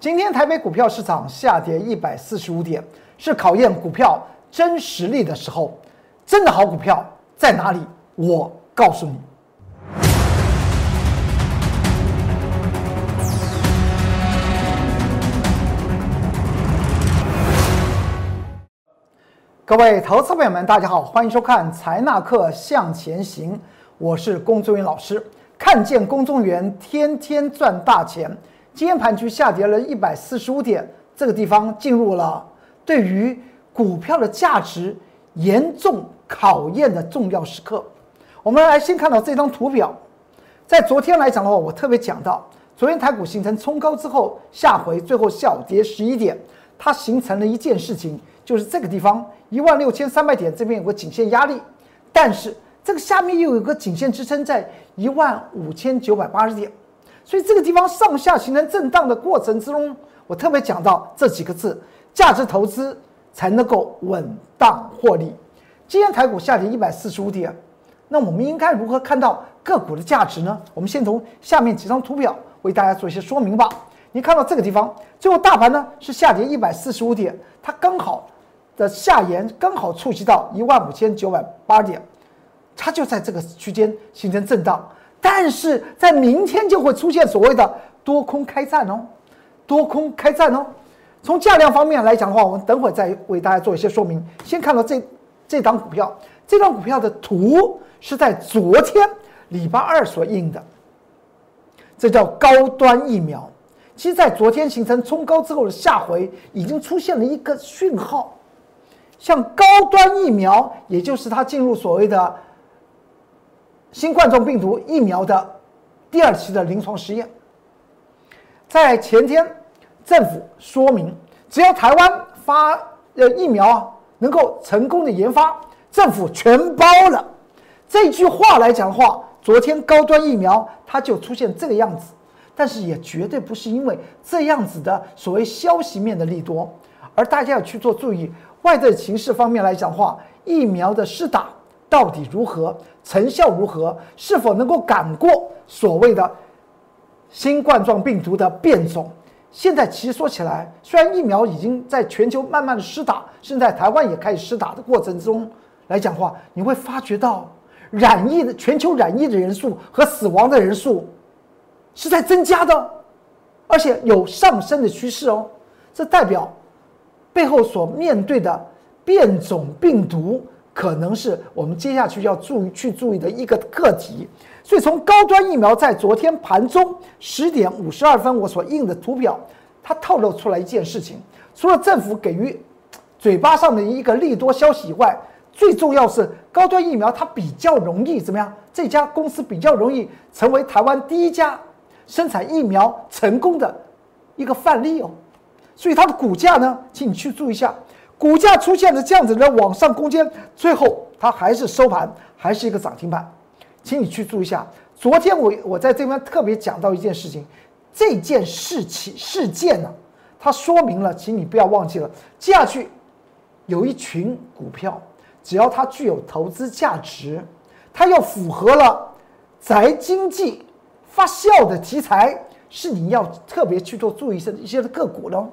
今天台北股票市场下跌一百四十五点，是考验股票真实力的时候。真的好股票在哪里？我告诉你。各位投资朋友们，大家好，欢迎收看财纳课向前行，我是龚宗元老师。看见龚宗元天天赚大钱。今天盘区下跌了一百四十五点，这个地方进入了对于股票的价值严重考验的重要时刻。我们来先看到这张图表，在昨天来讲的话，我特别讲到，昨天台股形成冲高之后下回，最后小跌十一点，它形成了一件事情，就是这个地方一万六千三百点这边有个颈线压力，但是这个下面又有个颈线支撑在一万五千九百八十点。所以这个地方上下形成震荡的过程之中，我特别讲到这几个字：价值投资才能够稳当获利。今天台股下跌一百四十五点，那我们应该如何看到个股的价值呢？我们先从下面几张图表为大家做一些说明吧。你看到这个地方，最后大盘呢是下跌一百四十五点，它刚好的下沿刚好触及到一万五千九百八点，它就在这个区间形成震荡。但是在明天就会出现所谓的多空开战哦，多空开战哦。从价量方面来讲的话，我们等会再为大家做一些说明。先看到这这张股票，这张股票的图是在昨天礼拜二所印的，这叫高端疫苗。其实，在昨天形成冲高之后的下回，已经出现了一个讯号，像高端疫苗，也就是它进入所谓的。新冠状病毒疫苗的第二期的临床实验，在前天，政府说明，只要台湾发呃疫苗啊能够成功的研发，政府全包了。这句话来讲的话，昨天高端疫苗它就出现这个样子，但是也绝对不是因为这样子的所谓消息面的利多，而大家要去做注意，外在形势方面来讲的话，疫苗的试打。到底如何？成效如何？是否能够赶过所谓的新冠状病毒的变种？现在其实说起来，虽然疫苗已经在全球慢慢的施打，现在台湾也开始施打的过程中来讲话，你会发觉到染疫的全球染疫的人数和死亡的人数是在增加的，而且有上升的趋势哦。这代表背后所面对的变种病毒。可能是我们接下去要注意去注意的一个课题，所以从高端疫苗在昨天盘中十点五十二分我所印的图表，它透露出来一件事情，除了政府给予嘴巴上的一个利多消息以外，最重要是高端疫苗它比较容易怎么样？这家公司比较容易成为台湾第一家生产疫苗成功的一个范例哦，所以它的股价呢，请你去注意一下。股价出现了这样子的往上攻坚，最后它还是收盘，还是一个涨停板，请你去注意一下。昨天我我在这边特别讲到一件事情，这件事情事件呢，它说明了，请你不要忘记了，接下去有一群股票，只要它具有投资价值，它又符合了宅经济发酵的题材，是你要特别去做注意一些一些的个股喽。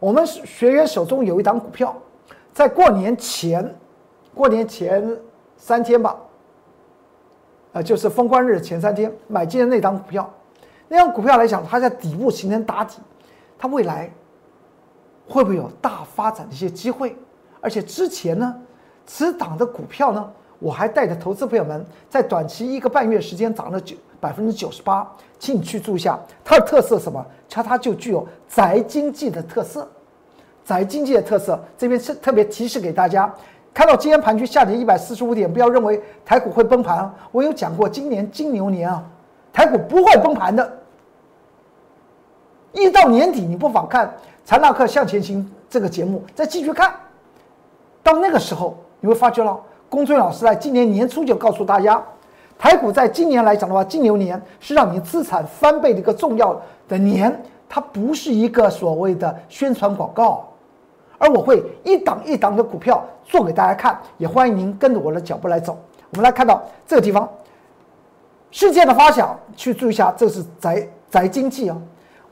我们学员手中有一档股票，在过年前，过年前三天吧，呃，就是封关日前三天买进的那档股票，那张股票来讲，它在底部形成打底，它未来会不会有大发展的一些机会？而且之前呢，此档的股票呢，我还带着投资朋友们在短期一个半月时间涨了九百分之九十八。请你去注意一下，它的特色什么？它它就具有宅经济的特色，宅经济的特色。这边是特别提示给大家，看到今天盘区下跌一百四十五点，不要认为台股会崩盘。我有讲过，今年金牛年啊，台股不会崩盘的。一到年底，你不妨看《财纳克向前行》这个节目，再继续看。到那个时候，你会发觉了，公孙老师在今年年初就告诉大家。台股在今年来讲的话，金牛年是让你资产翻倍的一个重要的年，它不是一个所谓的宣传广告，而我会一档一档的股票做给大家看，也欢迎您跟着我的脚步来走。我们来看到这个地方，事件的发想，去注意一下，这是宅宅经济啊。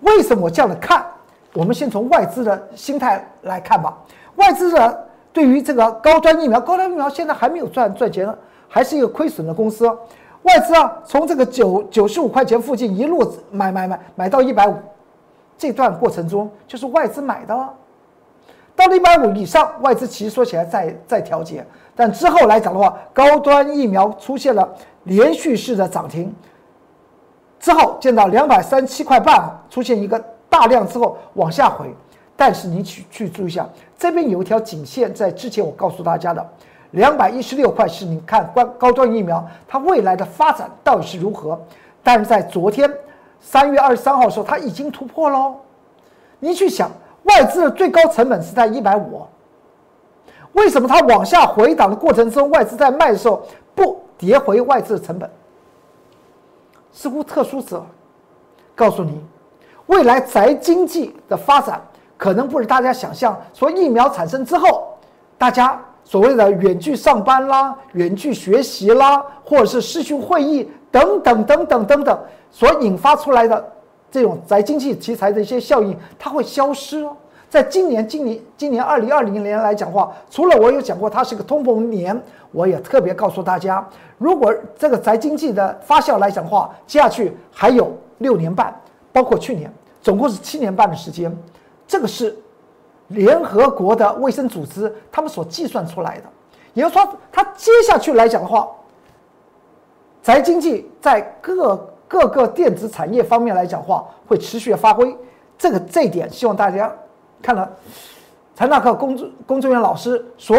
为什么我这样的看？我们先从外资的心态来看吧。外资的对于这个高端疫苗，高端疫苗现在还没有赚赚钱，还是一个亏损的公司。外资啊，从这个九九十五块钱附近一路买买买买到一百五，这段过程中就是外资买的。到了一百五以上，外资其实说起来在在调节，但之后来讲的话，高端疫苗出现了连续式的涨停，之后见到两百三七块半出现一个大量之后往下回，但是你去去注意一下，这边有一条颈线，在之前我告诉大家的两百一十六块是你看高高端疫苗它未来的发展到底是如何，但是在昨天三月二十三号的时候，它已经突破喽，你去想。外资的最高成本是在一百五，为什么它往下回档的过程中，外资在卖的时候不跌回外资的成本？似乎特殊者告诉你，未来宅经济的发展可能不是大家想象，说疫苗产生之后，大家所谓的远距上班啦、远距学习啦，或者是视讯会议等等等等等等所引发出来的。这种宅经济题材的一些效应，它会消失哦。在今年、今年、今年二零二零年来讲话，除了我有讲过它是个通膨年，我也特别告诉大家，如果这个宅经济的发酵来讲话，接下去还有六年半，包括去年，总共是七年半的时间。这个是联合国的卫生组织他们所计算出来的，也就是说，它接下去来讲的话，宅经济在各。各个电子产业方面来讲话，会持续的发挥这个这一点，希望大家看了财纳克工作工作人员老师所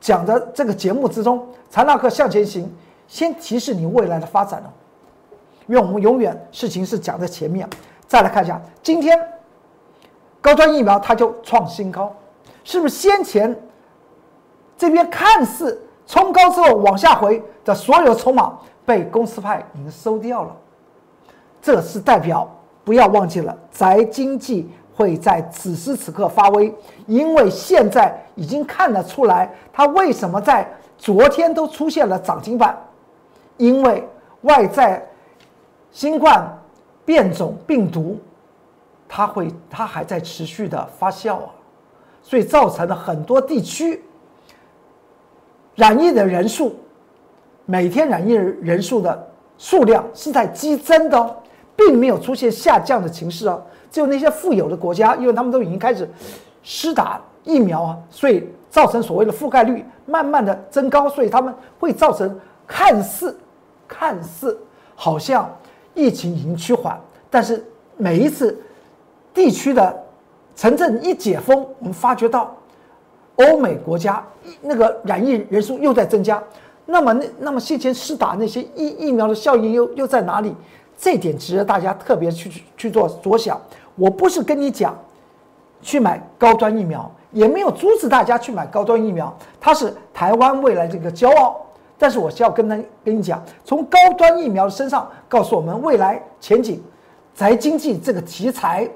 讲的这个节目之中，财纳克向前行，先提示你未来的发展了。因为我们永远事情是讲在前面。再来看一下，今天高端疫苗它就创新高，是不是先前这边看似冲高之后往下回的所有筹码被公司派已经收掉了？这是代表，不要忘记了，宅经济会在此时此刻发威，因为现在已经看得出来，它为什么在昨天都出现了涨停板，因为外在新冠变种病毒，它会它还在持续的发酵啊，所以造成了很多地区染疫的人数，每天染疫人数的数量是在激增的哦。并没有出现下降的情势哦，只有那些富有的国家，因为他们都已经开始施打疫苗啊，所以造成所谓的覆盖率慢慢的增高，所以他们会造成看似看似好像疫情已经趋缓，但是每一次地区的城镇一解封，我们发觉到欧美国家那个染疫人数又在增加，那么那那么先前施打那些疫疫苗的效应又又在哪里？这点值得大家特别去去做着想。我不是跟你讲去买高端疫苗，也没有阻止大家去买高端疫苗，它是台湾未来这个骄傲。但是我是要跟他跟你讲，从高端疫苗身上告诉我们未来前景，宅经济这个题材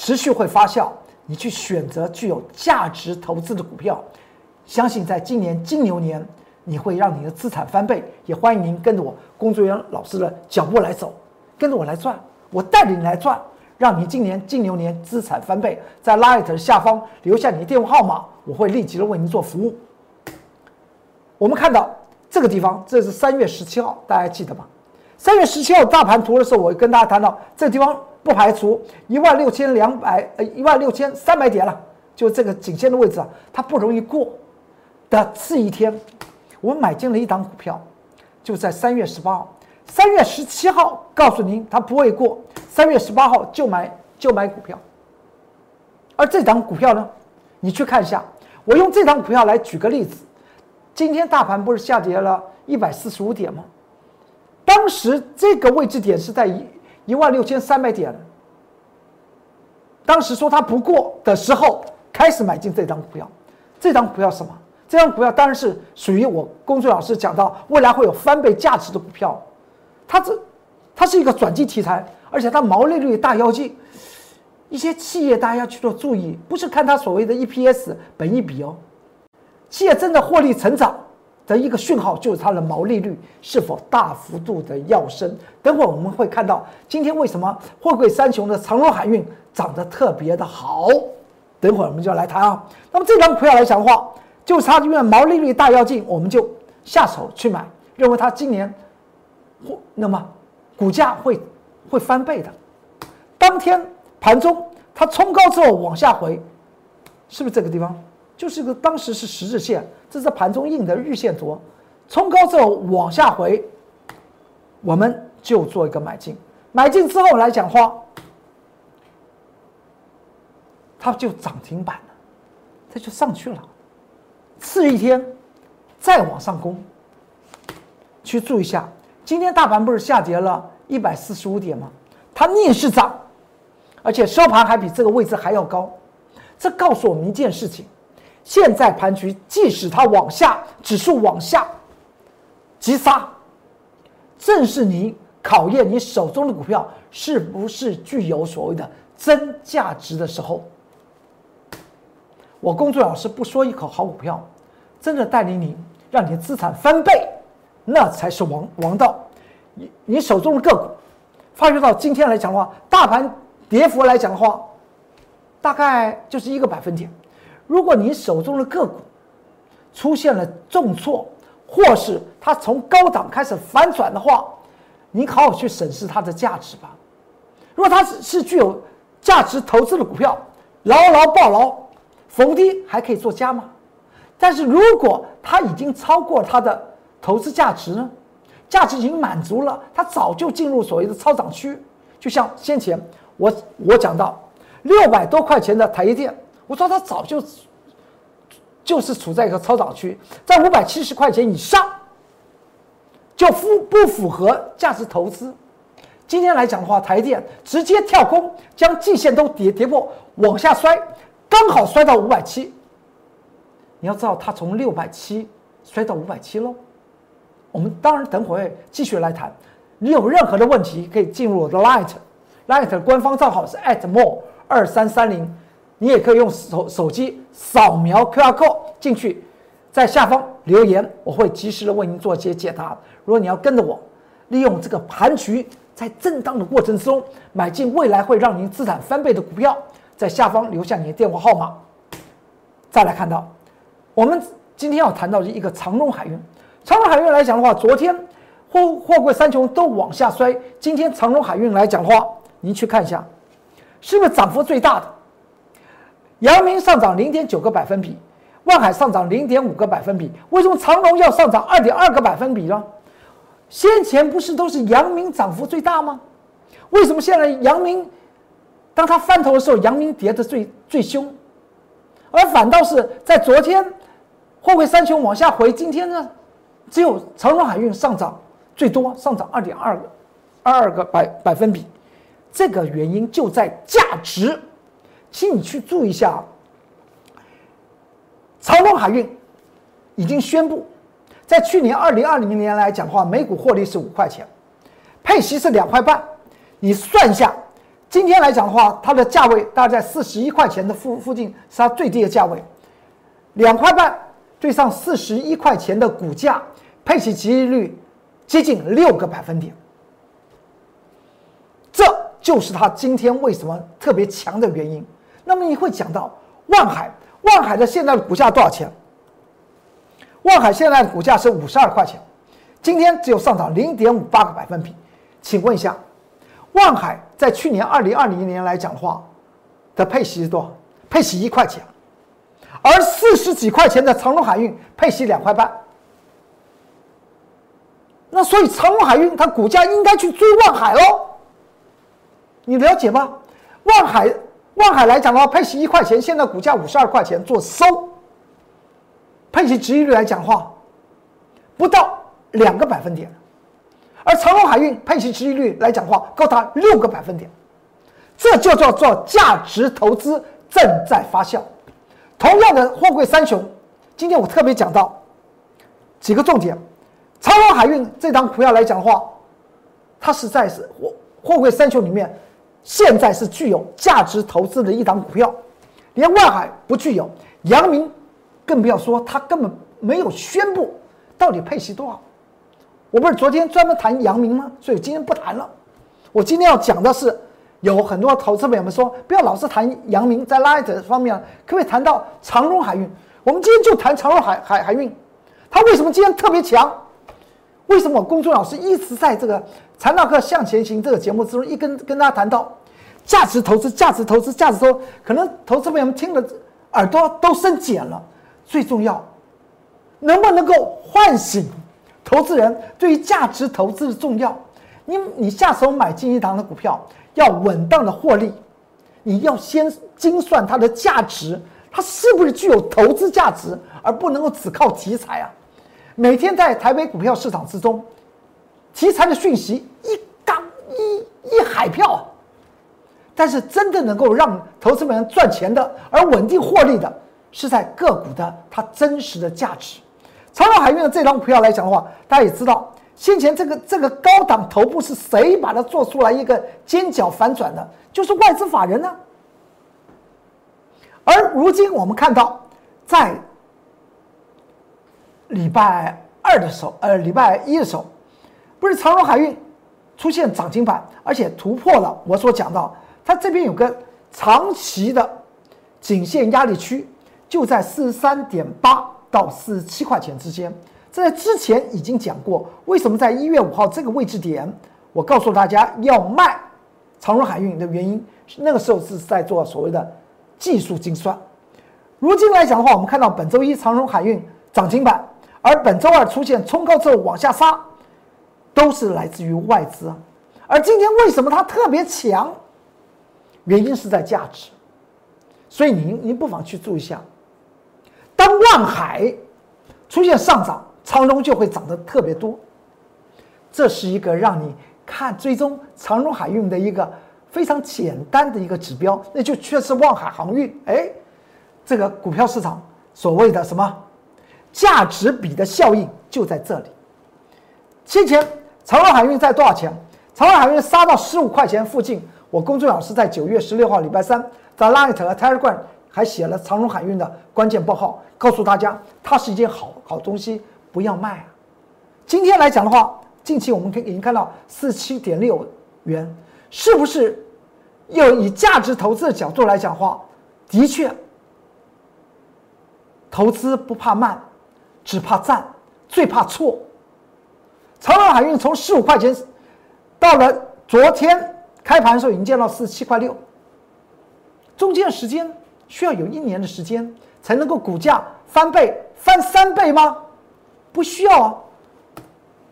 持续会发酵，你去选择具有价值投资的股票，相信在今年金牛年。你会让你的资产翻倍，也欢迎您跟着我工作人员老师的脚步来走，跟着我来赚，我带着你来赚，让你今年金牛年资产翻倍。在 Light 下方留下你的电话号码，我会立即的为您做服务。我们看到这个地方，这是三月十七号，大家记得吗？三月十七号大盘图的时候，我跟大家谈到，这个地方不排除一万六千两百呃一万六千三百点了，就这个颈线的位置啊，它不容易过的次一天。我买进了一档股票，就在三月十八号、三月十七号，告诉您它不会过。三月十八号就买就买股票，而这档股票呢，你去看一下。我用这档股票来举个例子，今天大盘不是下跌了一百四十五点吗？当时这个位置点是在一一万六千三百点，当时说它不过的时候，开始买进这张股票。这张股票什么？这张股票当然是属于我公孙老师讲到未来会有翻倍价值的股票，它这它是一个转机题材，而且它毛利率大妖精，一些企业大家要去做注意，不是看它所谓的 EPS 本益比哦，企业真的获利成长，的一个讯号，就是它的毛利率是否大幅度的要升。等会我们会看到，今天为什么货柜三雄的长荣海运涨得特别的好？等会我们就要来谈啊。那么这张股票来讲的话，就是它因为毛利率大跃进，我们就下手去买，认为它今年或那么股价会会翻倍的。当天盘中它冲高之后往下回，是不是这个地方？就是个当时是十日线，这是盘中印的日线图，冲高之后往下回，我们就做一个买进。买进之后来讲话，它就涨停板了，它就上去了。次一天再往上攻，去注意一下，今天大盘不是下跌了一百四十五点吗？它逆势涨，而且收盘还比这个位置还要高，这告诉我们一件事情。现在盘局，即使它往下，指数往下急杀，正是你考验你手中的股票是不是具有所谓的真价值的时候。我工作老师不说一口好股票，真的带领你让你的资产翻倍，那才是王王道。你你手中的个股，发觉到今天来讲的话，大盘跌幅来讲的话，大概就是一个百分点。如果你手中的个股出现了重挫，或是它从高档开始反转的话，你好好去审视它的价值吧。如果它是是具有价值投资的股票，牢牢抱牢，逢低还可以做加码。但是如果它已经超过它的投资价值呢？价值已经满足了，它早就进入所谓的超涨区。就像先前我我讲到六百多块钱的台积电。我说它早就就是处在一个超涨区，在五百七十块钱以上就符不符合价值投资？今天来讲的话，台电直接跳空，将季线都跌跌破，往下摔，刚好摔到五百七。你要知道，它从六百七摔到五百七喽。我们当然等会继续来谈。你有任何的问题，可以进入我的 Light，Light 官方账号是 @more 二三三零。你也可以用手手机扫描 QR code 进去，在下方留言，我会及时的为您做一些解答。如果你要跟着我，利用这个盘局在震荡的过程中买进未来会让您资产翻倍的股票，在下方留下你的电话号码。再来看到，我们今天要谈到的一个长荣海运，长荣海运来讲的话，昨天货货柜三雄都往下摔，今天长荣海运来讲的话，您去看一下，是不是涨幅最大的？阳明上涨零点九个百分比，万海上涨零点五个百分比，为什么长隆要上涨二点二个百分比呢？先前不是都是阳明涨幅最大吗？为什么现在阳明，当它翻头的时候，阳明跌的最最凶，而反倒是在昨天，货柜三雄往下回，今天呢，只有长荣海运上涨最多，上涨二点二个二二个百百分比，这个原因就在价值。请你去注意一下，长荣海运已经宣布，在去年二零二零年来讲的话，每股获利是五块钱，配息是两块半。你算一下，今天来讲的话，它的价位大概在四十一块钱的附附近，是它最低的价位。两块半对上四十一块钱的股价，配息收益率接近六个百分点。这就是它今天为什么特别强的原因。那么你会讲到万海，万海的现在的股价多少钱？万海现在的股价是五十二块钱，今天只有上涨零点五八个百分比。请问一下，万海在去年二零二零年来讲的话，的配息是多少？配息一块钱，而四十几块钱的长隆海运配息两块半。那所以长隆海运它股价应该去追万海喽？你了解吗？万海。万海来讲的话，配息一块钱，现在股价五十二块钱做收，配息值益率来讲话，不到两个百分点，而长隆海运配息值益率来讲话，高达六个百分点，这就叫做价值投资正在发酵。同样的货柜三雄，今天我特别讲到几个重点，长隆海运这张股票来讲的话，它实在是货货柜三雄里面。现在是具有价值投资的一档股票，连万海不具有，阳明更不要说，它根本没有宣布到底配息多少？我不是昨天专门谈阳明吗？所以今天不谈了。我今天要讲的是，有很多投资朋友们说，不要老是谈阳明，在拉的方面，可不可以谈到长荣海运？我们今天就谈长荣海海海运，它为什么今天特别强？为什么我公众老师一直在这个财纳课向前行这个节目之中，一跟跟大家谈到价值投资、价值投资、价值投，可能投资朋友们听了耳朵都生茧了。最重要，能不能够唤醒投资人对于价值投资的重要？你你下手买金一堂的股票，要稳当的获利，你要先精算它的价值，它是不是具有投资价值，而不能够只靠题材啊！每天在台北股票市场之中，题材的讯息一缸一一海票，但是真的能够让投资人赚钱的，而稳定获利的。是在个股的它真实的价值。长荣海运的这张股票来讲的话，大家也知道，先前这个这个高档头部是谁把它做出来一个尖角反转的？就是外资法人呢。而如今我们看到，在礼拜二的时候，呃，礼拜一的时候，不是长荣海运出现涨停板，而且突破了我所讲到，它这边有个长期的颈线压力区。就在四十三点八到四十七块钱之间，在之前已经讲过，为什么在一月五号这个位置点，我告诉大家要卖长荣海运的原因，那个时候是在做所谓的技术精算。如今来讲的话，我们看到本周一长荣海运涨停板，而本周二出现冲高之后往下杀，都是来自于外资。而今天为什么它特别强？原因是在价值，所以您您不妨去注意一下。当万海出现上涨，长荣就会涨得特别多。这是一个让你看追踪长荣海运的一个非常简单的一个指标，那就确实望海航运。哎，这个股票市场所谓的什么价值比的效应就在这里。先前长荣海运在多少钱？长荣海运杀到十五块钱附近。我公众老师在九月十六号礼拜三在 Light 和 Telegram 还写了长荣海运的关键报告。告诉大家，它是一件好好东西，不要卖啊！今天来讲的话，近期我们可以已经看到四七点六元，是不是？又以价值投资的角度来讲话，的确，投资不怕慢，只怕赚，最怕错。长荣海运从十五块钱，到了昨天开盘的时候已经见到四十七块六，中间时间需要有一年的时间。才能够股价翻倍翻三倍吗？不需要啊。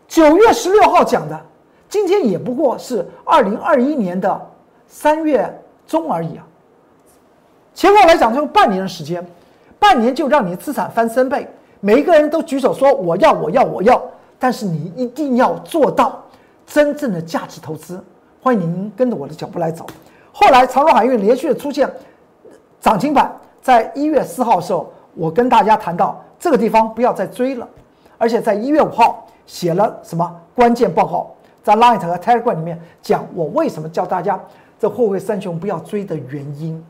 九月十六号讲的，今天也不过是二零二一年的三月中而已啊。前后来讲就半年的时间，半年就让你资产翻三倍，每一个人都举手说我要我要我要，但是你一定要做到真正的价值投资。欢迎您跟着我的脚步来走。后来长荣海运连续的出现涨停板。在一月四号的时候，我跟大家谈到这个地方不要再追了，而且在一月五号写了什么关键报告，在 Light 和 Telegram 里面讲我为什么叫大家这货柜三雄不要追的原因。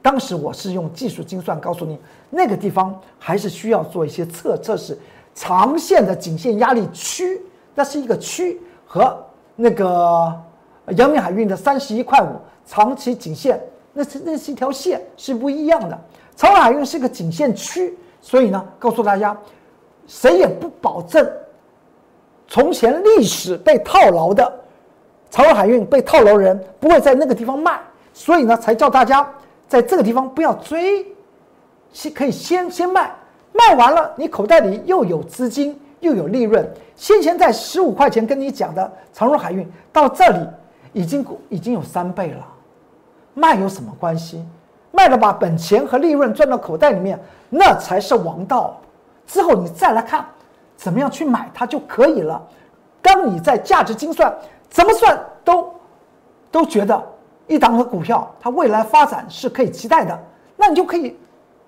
当时我是用技术精算告诉你，那个地方还是需要做一些测测试，长线的颈线压力区，那是一个区和那个阳明海运的三十一块五长期颈线，那是那是一条线是不一样的。长荣海运是个颈线区，所以呢，告诉大家，谁也不保证从前历史被套牢的长荣海运被套牢人不会在那个地方卖，所以呢，才叫大家在这个地方不要追，先可以先先卖，卖完了你口袋里又有资金又有利润。先前在十五块钱跟你讲的长荣海运到这里已经已经有三倍了，卖有什么关系？卖了把本钱和利润赚到口袋里面，那才是王道。之后你再来看，怎么样去买它就可以了。当你在价值精算，怎么算都都觉得一档的股票它未来发展是可以期待的，那你就可以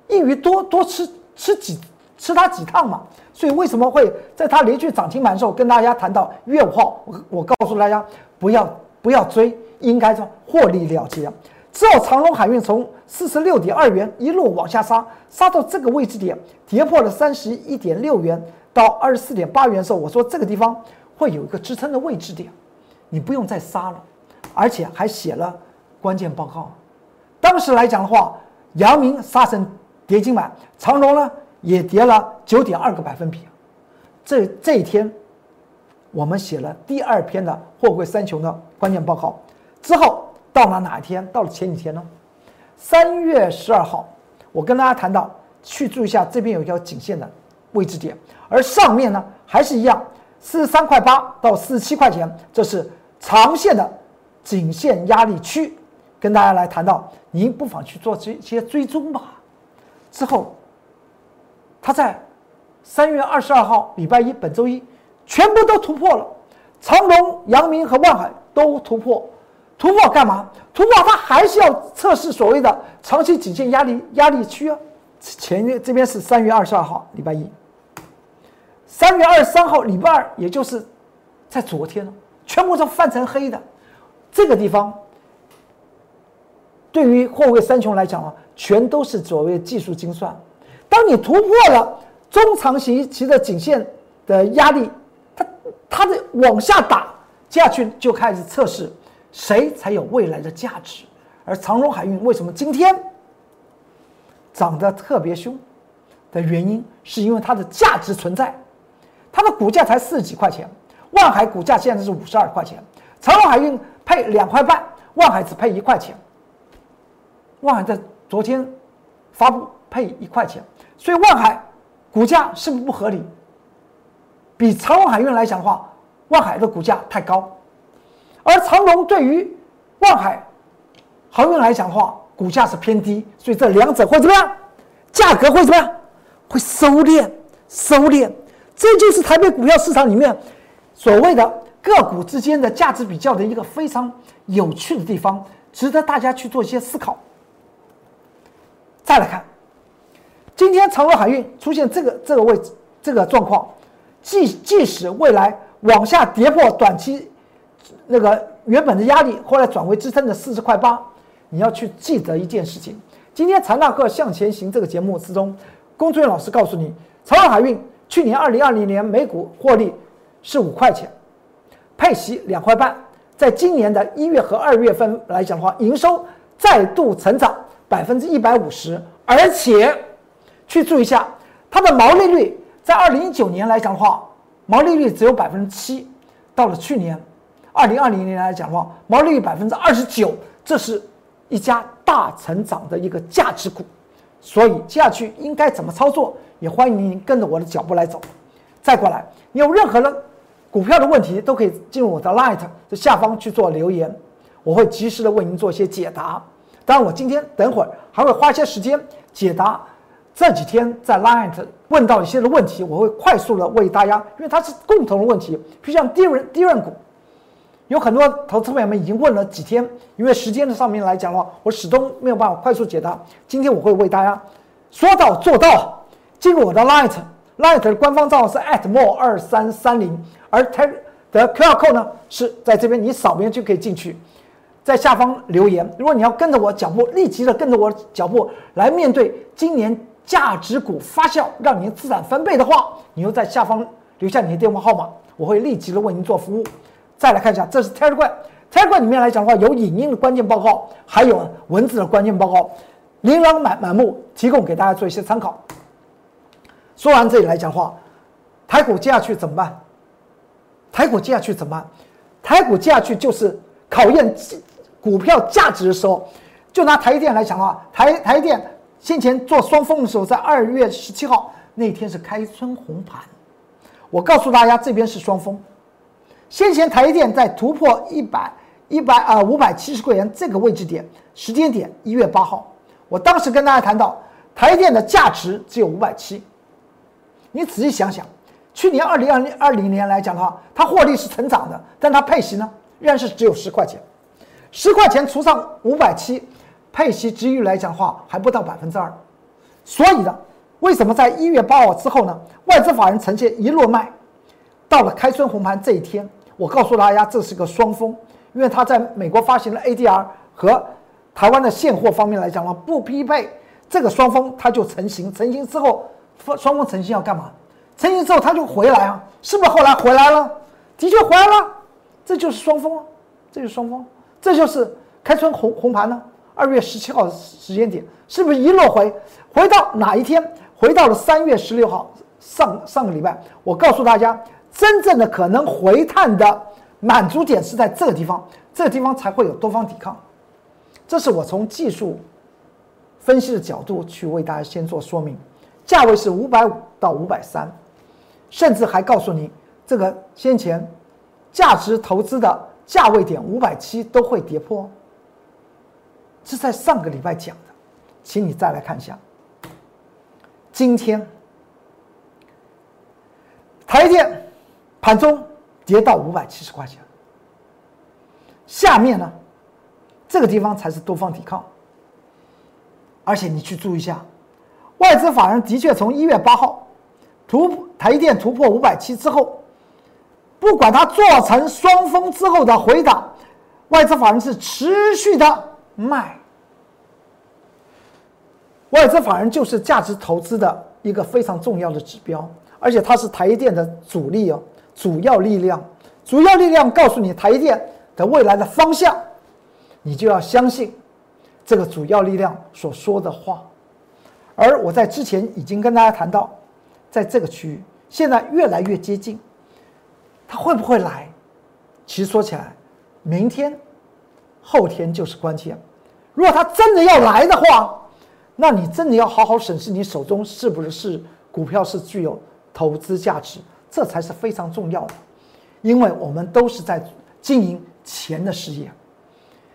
一鱼多多吃吃几吃它几趟嘛。所以为什么会在它连续涨停板的时候跟大家谈到月五号，我我告诉大家不要不要追，应该说获利了结。之后，长隆海运从四十六点二元一路往下杀，杀到这个位置点，跌破了三十一点六元，到二十四点八元的时候，我说这个地方会有一个支撑的位置点，你不用再杀了，而且还写了关键报告。当时来讲的话，阳明杀成跌金板，长荣呢也跌了九点二个百分比。这这一天，我们写了第二篇的货柜三雄的关键报告。之后到了哪一天？到了前几天呢？三月十二号，我跟大家谈到，去注意一下这边有一条颈线的位置点，而上面呢还是一样，四十三块八到四十七块钱，这是长线的颈线压力区。跟大家来谈到，您不妨去做这些追踪吧。之后，它在三月二十二号礼拜一，本周一，全部都突破了，长隆、阳明和万海都突破。突破干嘛？突破它还是要测试所谓的长期颈线压力压力区啊。前这边是三月二十二号礼拜一，三月二十三号礼拜二，也就是在昨天了，全部都泛成黑的。这个地方对于货柜三雄来讲啊，全都是所谓技术精算。当你突破了中长期期的颈线的压力，它它的往下打接下去就开始测试。谁才有未来的价值？而长荣海运为什么今天涨得特别凶的原因，是因为它的价值存在。它的股价才四十几块钱，万海股价现在是五十二块钱，长荣海运配两块半，万海只配一块钱。万海在昨天发布配一块钱，所以万海股价是不是不合理？比长荣海运来讲的话，万海的股价太高。而长隆对于万海航运来讲的话，股价是偏低，所以这两者会怎么样？价格会怎么样？会收敛，收敛。这就是台北股票市场里面所谓的个股之间的价值比较的一个非常有趣的地方，值得大家去做一些思考。再来看，今天长荣海运出现这个这个位置这个状况，即即使未来往下跌破短期。那个原本的压力，后来转为支撑的四十块八，你要去记得一件事情。今天财纳克向前行这个节目之中，龚俊老师告诉你，长荣海运去年二零二零年每股获利是五块钱，配息两块半，在今年的一月和二月份来讲的话，营收再度成长百分之一百五十，而且去注意一下，它的毛利率在二零一九年来讲的话，毛利率只有百分之七，到了去年。二零二零年来讲的话，毛利率百分之二十九，这是一家大成长的一个价值股，所以接下去应该怎么操作？也欢迎您跟着我的脚步来走。再过来，你有任何的股票的问题，都可以进入我的 Light 的下方去做留言，我会及时的为您做一些解答。当然，我今天等会儿还会花一些时间解答这几天在 Light 问到一些的问题，我会快速的为大家，因为它是共同的问题，如像低润低润股。有很多投资朋友们已经问了几天，因为时间的上面来讲的话，我始终没有办法快速解答。今天我会为大家说到做到。进入我的 Light，Light 的官方账号是 @more 二三三零，而 t e 的 QR code 呢是在这边，你扫描就可以进去，在下方留言。如果你要跟着我脚步，立即的跟着我脚步来面对今年价值股发酵，让您资产翻倍的话，你就在下方留下你的电话号码，我会立即的为您做服务。再来看一下，这是 Telegram，Telegram 里面来讲的话，有影音的关键报告，还有文字的关键报告，琳琅满满目，提供给大家做一些参考。说完这里来讲话，台股接下去怎么办？台股接下去怎么办？台股接下去就是考验股票价值的时候。就拿台电来讲的话，台台电先前做双峰的时候，在二月十七号那天是开春红盘，我告诉大家这边是双峰。先前台电在突破一百一百啊五百七十块钱这个位置点时间点一月八号，我当时跟大家谈到台电的价值只有五百七。你仔细想想，去年二零二零二零年来讲的话，它获利是成长的，但它配息呢仍然是只有十块钱，十块钱除上五百七，配息值率来讲的话还不到百分之二。所以呢，为什么在一月八号之后呢，外资法人呈现一路卖，到了开春红盘这一天？我告诉大家，这是个双峰，因为它在美国发行的 ADR 和台湾的现货方面来讲呢不匹配，这个双峰它就成型。成型之后，双峰成型要干嘛？成型之后它就回来啊，是不是后来回来了？的确回来了，这就是双峰，这就是双峰，这就是开春红红盘呢。二月十七号时间点，是不是一落回回到哪一天？回到了三月十六号上上个礼拜。我告诉大家，真正的可能回探的满足点是在这个地方，这个地方才会有多方抵抗。这是我从技术分析的角度去为大家先做说明。价位是五百五到五百三，甚至还告诉你，这个先前价值投资的价位点五百七都会跌破。是在上个礼拜讲的，请你再来看一下。今天台电盘中跌到五百七十块钱，下面呢，这个地方才是多方抵抗。而且你去注意一下。外资法人的确从一月八号突台电突破五百七之后，不管它做成双峰之后的回档，外资法人是持续的卖。外资法人就是价值投资的一个非常重要的指标，而且它是台积电的主力哦，主要力量，主要力量告诉你台积电的未来的方向，你就要相信这个主要力量所说的话。而我在之前已经跟大家谈到，在这个区域现在越来越接近，它会不会来？其实说起来，明天、后天就是关键。如果它真的要来的话，那你真的要好好审视你手中是不是股票是具有投资价值，这才是非常重要的。因为我们都是在经营钱的事业。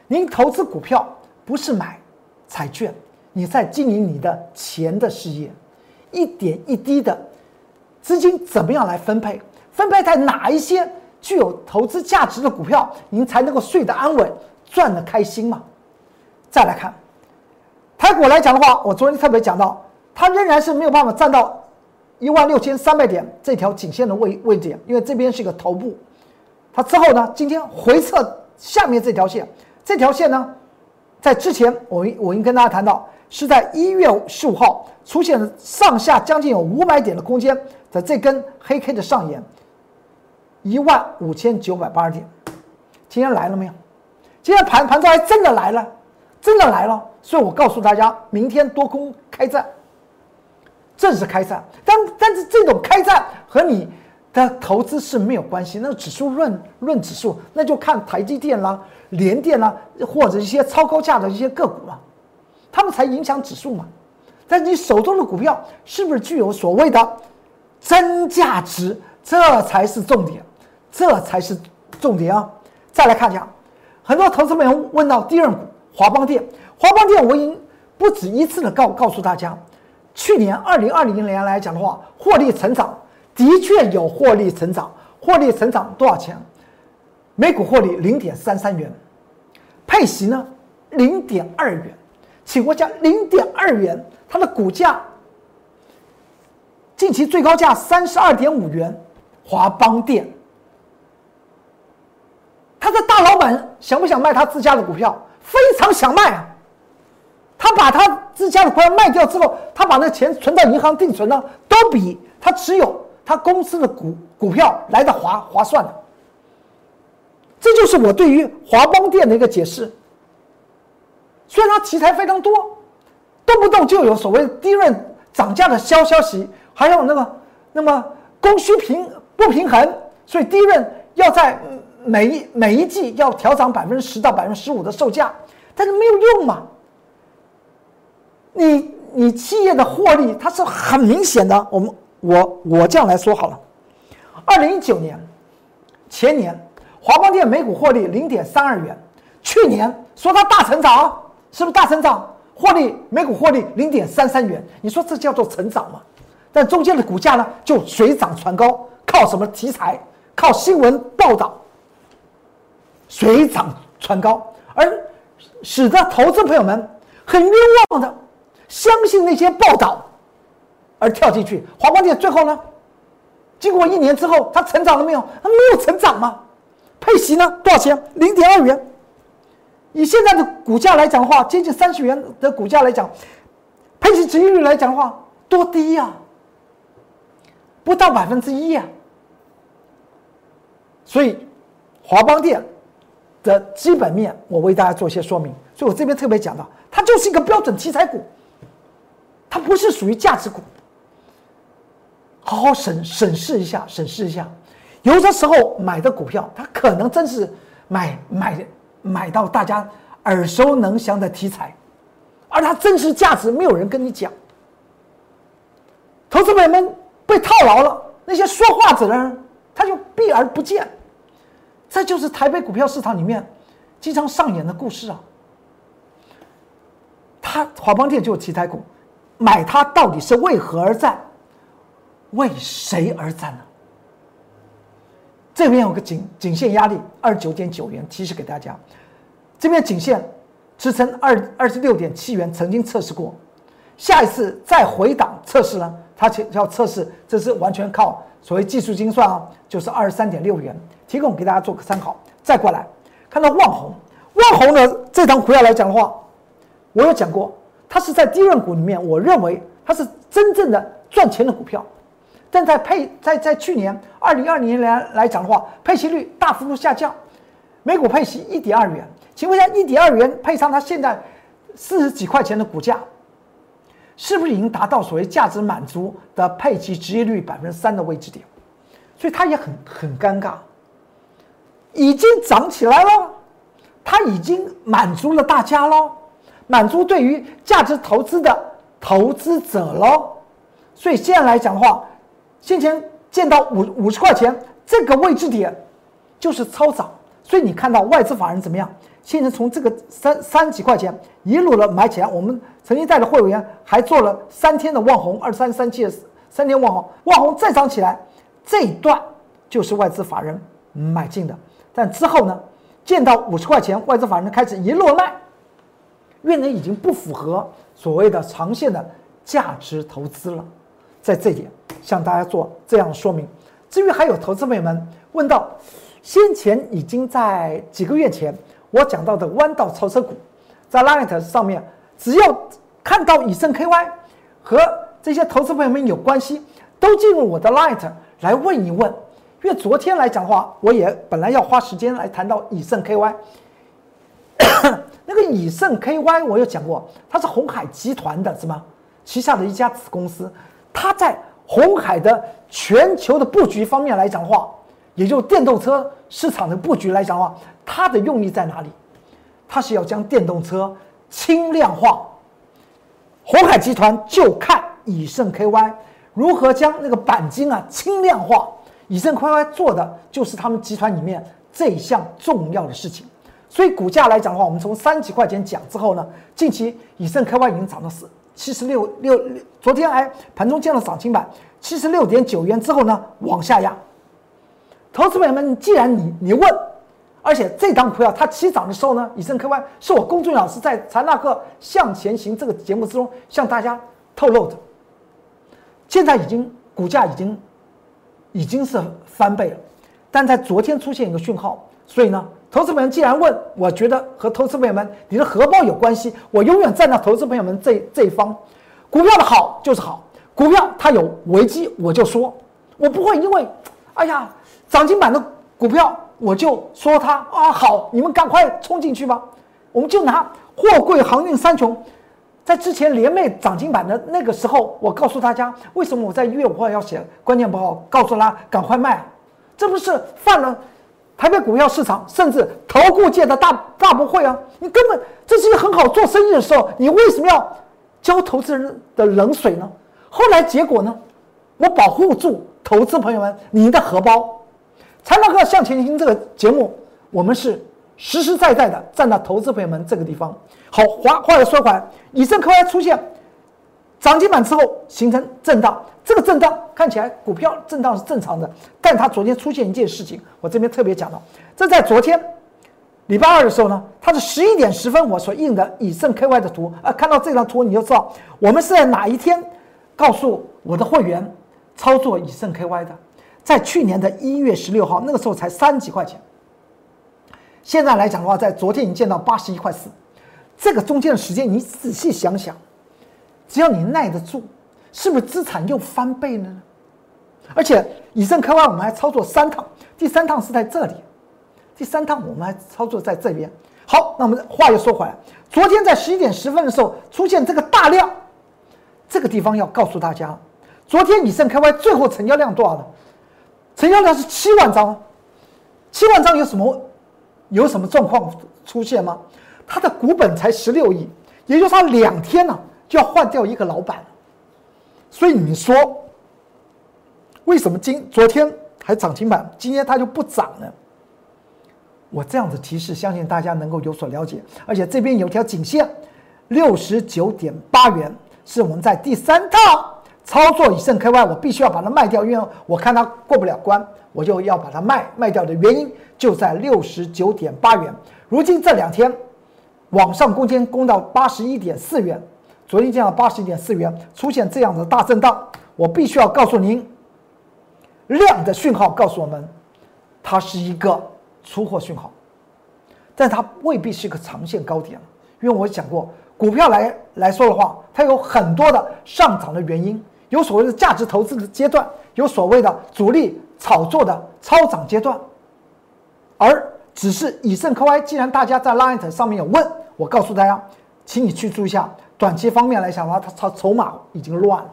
您投资股票不是买彩券。你在经营你的钱的事业，一点一滴的资金怎么样来分配？分配在哪一些具有投资价值的股票，您才能够睡得安稳，赚得开心嘛？再来看台股来讲的话，我昨天特别讲到，它仍然是没有办法站到一万六千三百点这条颈线的位位置，因为这边是一个头部。它之后呢，今天回撤下面这条线，这条线呢，在之前我我已经跟大家谈到。是在一月十五号出现上下将近有五百点的空间的这根黑 K 的上沿，一万五千九百八十点，今天来了没有？今天盘盘中还真的来了，真的来了。所以我告诉大家，明天多空开战，正式开战。但但是这种开战和你的投资是没有关系，那指数论论指数，那就看台积电啦、联电啦，或者一些超高价的一些个股了。他们才影响指数嘛？但你手中的股票是不是具有所谓的真价值？这才是重点，这才是重点啊！再来看一下，很多投资朋友问到第二股华邦电，华邦电我已经不止一次的告告诉大家，去年二零二零年来讲的话，获利成长的确有获利成长，获利成长多少钱？每股获利零点三三元，配息呢零点二元。起货价零点二元，它的股价近期最高价三十二点五元，华邦电，他的大老想不想卖他自家的股票？非常想卖啊！他把他自家的股票卖掉之后，他把那钱存到银行定存呢，都比他持有他公司的股股票来的划划算的。这就是我对于华邦电的一个解释。虽然它题材非常多，动不动就有所谓低润涨价的消消息，还有那么那么供需平不平衡，所以低润要在每一每一季要调涨百分之十到百分之十五的售价，但是没有用嘛。你你企业的获利它是很明显的，我们我我这样来说好了，二零一九年前年华邦电每股获利零点三二元，去年说它大成长。是不是大成长？获利每股获利零点三三元，你说这叫做成长吗？但中间的股价呢，就水涨船高，靠什么题材？靠新闻报道，水涨船高，而使得投资朋友们很冤枉的相信那些报道，而跳进去。华光电最后呢，经过一年之后，它成长了没有？它没有成长吗？配息呢？多少钱？零点二元。以现在的股价来讲的话，接近三十元的股价来讲，配息值利率来讲的话，多低呀！不到百分之一呀。所以华邦电的基本面，我为大家做一些说明。所以我这边特别讲到，它就是一个标准题材股，它不是属于价值股。好好审审视一下，审视一下，有的时候买的股票，它可能真是买买买到大家耳熟能详的题材，而它真实价值没有人跟你讲，投资者们被套牢了，那些说话者呢，他就避而不见，这就是台北股票市场里面经常上演的故事啊。它华邦电就是题材股，买它到底是为何而战？为谁而战呢？这边有个颈颈线压力二十九点九元，提示给大家。这边颈线支撑二二十六点七元，曾经测试过。下一次再回档测试呢？它要测试，这是完全靠所谓技术精算啊，就是二十三点六元，提供给大家做个参考。再过来看到旺宏，旺宏呢这张股票来讲的话，我有讲过，它是在低润股里面，我认为它是真正的赚钱的股票。但在配在在去年二零二零年来讲的话，配息率大幅度下降，每股配息一点二元。请问一下，一点二元配上它现在四十几块钱的股价，是不是已经达到所谓价值满足的配齐职业率百分之三的位置点？所以它也很很尴尬，已经涨起来了，它已经满足了大家喽，满足对于价值投资的投资者喽。所以现在来讲的话。先前见到五五十块钱这个位置点，就是超涨，所以你看到外资法人怎么样？现在从这个三三几块钱一路的买起来，我们曾经带的会员还做了三天的望红二三三七三天望红，望红再涨起来，这一段就是外资法人买进的。但之后呢，见到五十块钱，外资法人开始一路卖，因为已经不符合所谓的长线的价值投资了，在这点。向大家做这样说明。至于还有投资朋友们问到，先前已经在几个月前我讲到的弯道超车股，在 Light 上面，只要看到以盛 KY 和这些投资朋友们有关系，都进入我的 Light 来问一问。因为昨天来讲的话，我也本来要花时间来谈到以盛 KY，那个以盛 KY 我有讲过，它是红海集团的什么旗下的一家子公司，它在。红海的全球的布局方面来讲的话，也就是电动车市场的布局来讲的话，它的用意在哪里？它是要将电动车轻量化。红海集团就看以盛 KY 如何将那个钣金啊轻量化。以盛 KY 做的就是他们集团里面这一项重要的事情。所以股价来讲的话，我们从三几块钱讲之后呢，近期以盛 KY 已经涨到四。七十六六，昨天还盘中见了涨停板，七十六点九元之后呢，往下压。投资朋友们，既然你你问，而且这张股票它起涨的时候呢，以正客观是我公众老师在财纳克向前行这个节目之中向大家透露的，现在已经股价已经已经是翻倍了，但在昨天出现一个讯号，所以呢。投资朋友们既然问，我觉得和投资朋友们你的荷包有关系，我永远站在投资朋友们这这一方。股票的好就是好，股票它有危机我就说，我不会因为，哎呀，涨停板的股票我就说它啊好，你们赶快冲进去吧。我们就拿货柜航运三雄，在之前连袂涨停板的那个时候，我告诉大家为什么我在一月五号要写关键报告，告诉他赶快卖，这不是犯了。台北股票市场，甚至投顾界的大大不会啊！你根本这是一个很好做生意的时候，你为什么要浇投资人的冷水呢？后来结果呢？我保护住投资朋友们你的荷包。财报课向前行这个节目，我们是实实在在的站在投资朋友们这个地方。好，话话又说回来，以盛科威出现涨停板之后形成震荡。这个震荡看起来股票震荡是正常的，但它昨天出现一件事情，我这边特别讲到，这在昨天礼拜二的时候呢，它是十一点十分我所印的以盛 KY 的图啊，看到这张图你就知道我们是在哪一天告诉我的会员操作以盛 KY 的，在去年的一月十六号那个时候才三十几块钱，现在来讲的话，在昨天已经见到八十一块四，这个中间的时间你仔细想想，只要你耐得住。是不是资产又翻倍了呢？而且以盛开 Y 我们还操作三趟，第三趟是在这里，第三趟我们还操作在这边。好，那我们话又说回来，昨天在十一点十分的时候出现这个大量，这个地方要告诉大家，昨天以盛开 Y 最后成交量多少呢？成交量是七万张，七万张有什么有什么状况出现吗？它的股本才十六亿，也就是它两天呢就要换掉一个老板，所以你说。为什么今昨天还涨停板，今天它就不涨呢？我这样子提示，相信大家能够有所了解。而且这边有条颈线，六十九点八元，是我们在第三套操作以盛 KY，我必须要把它卖掉，因为我看它过不了关，我就要把它卖卖掉的原因就在六十九点八元。如今这两天往上攻坚攻到八十一点四元，昨天见到八十一点四元，出现这样的大震荡，我必须要告诉您。量的讯号告诉我们，它是一个出货讯号，但它未必是一个长线高点，因为我讲过，股票来来说的话，它有很多的上涨的原因，有所谓的价值投资的阶段，有所谓的主力炒作的超涨阶段，而只是以盛科 Y 既然大家在 Line 上面有问，我告诉大家，请你去注意一下，短期方面来讲的话，它筹筹码已经乱了，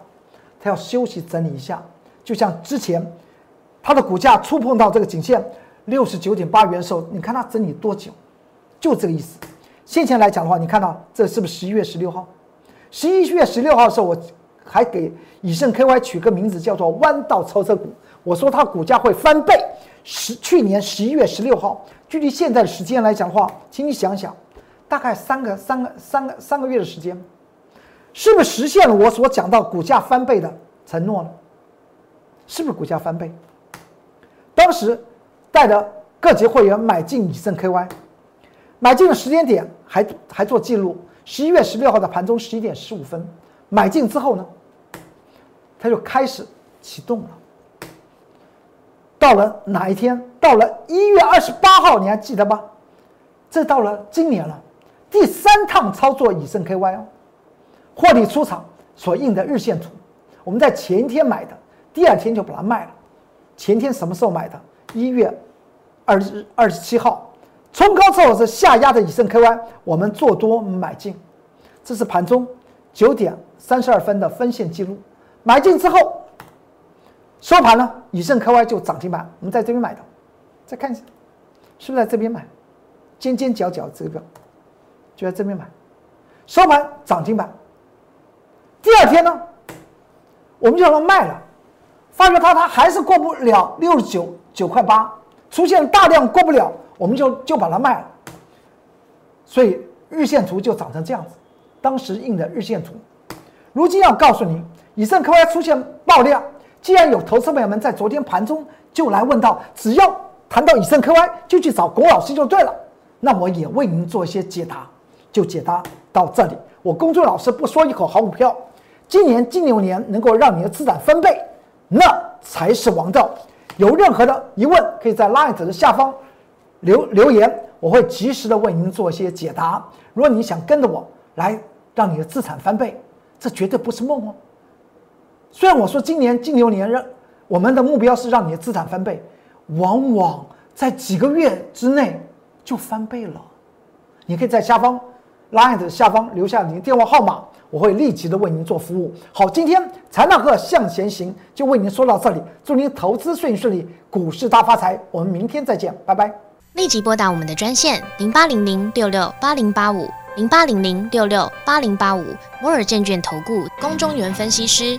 它要休息整理一下，就像之前。它的股价触碰到这个颈线六十九点八元的时候，你看它整理多久？就这个意思。先前来讲的话，你看到这是不是十一月十六号？十一月十六号的时候，我还给以盛 KY 取个名字叫做“弯道超车股”。我说它股价会翻倍。十去年十一月十六号，距离现在的时间来讲的话，请你想想，大概三个三个三个三个月的时间，是不是实现了我所讲到股价翻倍的承诺呢？是不是股价翻倍？当时带着各级会员买进以盛 KY，买进的时间点还还做记录，十一月十六号的盘中十一点十五分买进之后呢，它就开始启动了。到了哪一天？到了一月二十八号，你还记得吗？这到了今年了，第三趟操作以盛 KY 哦，获利出场所印的日线图，我们在前一天买的，第二天就把它卖了。前天什么时候买的？一月二十二十七号，冲高之后是下压的以盛 KY，我们做多买进，这是盘中九点三十二分的分线记录。买进之后收盘呢，以盛 KY 就涨停板，我们在这边买的，再看一下，是不是在这边买？尖尖角角这个就在这边买，收盘涨停板。第二天呢，我们就让它卖了。发觉它它还是过不了六十九九块八，出现大量过不了，我们就就把它卖了。所以日线图就长成这样子，当时印的日线图。如今要告诉您，以盛科 Y 出现爆量，既然有投资朋友们在昨天盘中就来问到，只要谈到以盛科 Y，就去找龚老师就对了，那我也为您做一些解答，就解答到这里。我公众老师不说一口好股票，今年金牛年能够让你的资产翻倍。那才是王道。有任何的疑问，可以在 Light 的下方留留言，我会及时的为您做一些解答。如果你想跟着我来让你的资产翻倍，这绝对不是梦哦。虽然我说今年金牛年让我们的目标是让你的资产翻倍，往往在几个月之内就翻倍了。你可以在下方 Light 的下方留下你的电话号码。我会立即的为您做服务。好，今天财纳克向前行就为您说到这里，祝您投资顺顺利，股市大发财。我们明天再见，拜拜。立即拨打我们的专线零八零零六六八零八五零八零零六六八零八五摩尔证券投顾龚中原分析师。